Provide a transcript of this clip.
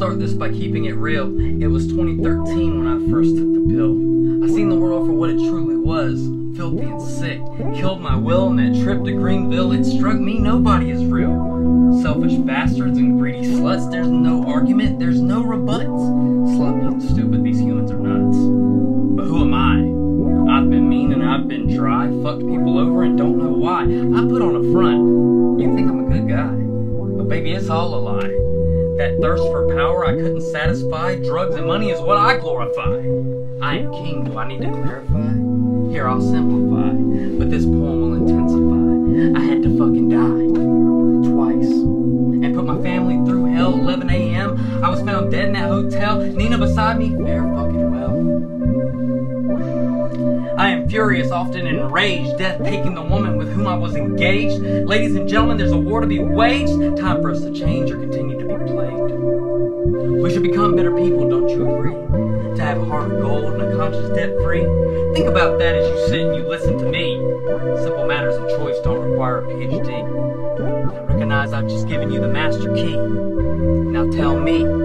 start this by keeping it real. It was 2013 when I first took the pill. I seen the world for what it truly was filthy and sick. Killed my will on that trip to Greenville. It struck me nobody is real. Selfish bastards and greedy sluts. There's no argument, there's no rebuts. Sloppy and stupid, these humans are nuts. But who am I? I've been mean and I've been dry, fucked people over and don't know why. I put on a front. All a lie. That thirst for power I couldn't satisfy, drugs and money is what I glorify. I am king, do I need to clarify? Here, I'll simplify, but this poem will intensify. I had to fucking die. Twice. And put my family through hell, 11 a.m. I was found dead in that hotel, Nina beside me, fare fucking well. I am furious, often enraged, death taking the woman with whom I was engaged. Ladies and gentlemen, there's a war to be waged. Time for us to change or continue to be plagued. We should become better people, don't you agree? To have a heart of gold and a conscience debt free. Think about that as you sit and you listen to me. Simple matters of choice don't require a PhD. And recognize I've just given you the master key. Now tell me,